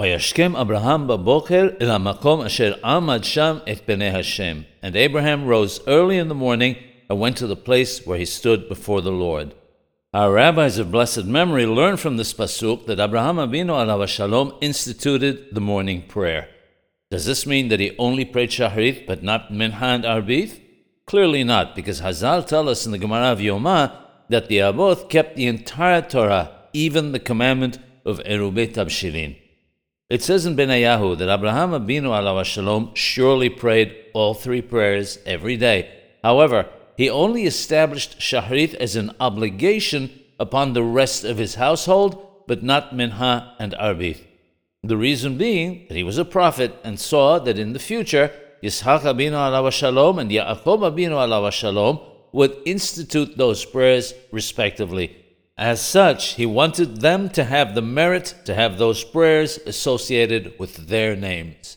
Vayashkem Abraham baboker el hamakom asher amad sham et bnei Hashem. And Abraham rose early in the morning and went to the place where he stood before the Lord. Our rabbis of blessed memory learn from this pasuk that Abraham Avinu alav shalom instituted the morning prayer. Does this mean that he only prayed Shaharit but not Minha and Arbith? Clearly not, because Hazal tell us in the Gemara of Yoma that the Aboth kept the entire Torah, even the commandment of Erubet Tabshilin. It says in Benayahu that Abraham Abinu alav shalom surely prayed all three prayers every day. However, he only established Shahrit as an obligation upon the rest of his household, but not Minha and Arbith. The reason being that he was a prophet and saw that in the future Yitzhak Abinu alav shalom and Yaakov Abinu alav shalom would institute those prayers respectively. As such, he wanted them to have the merit to have those prayers associated with their names.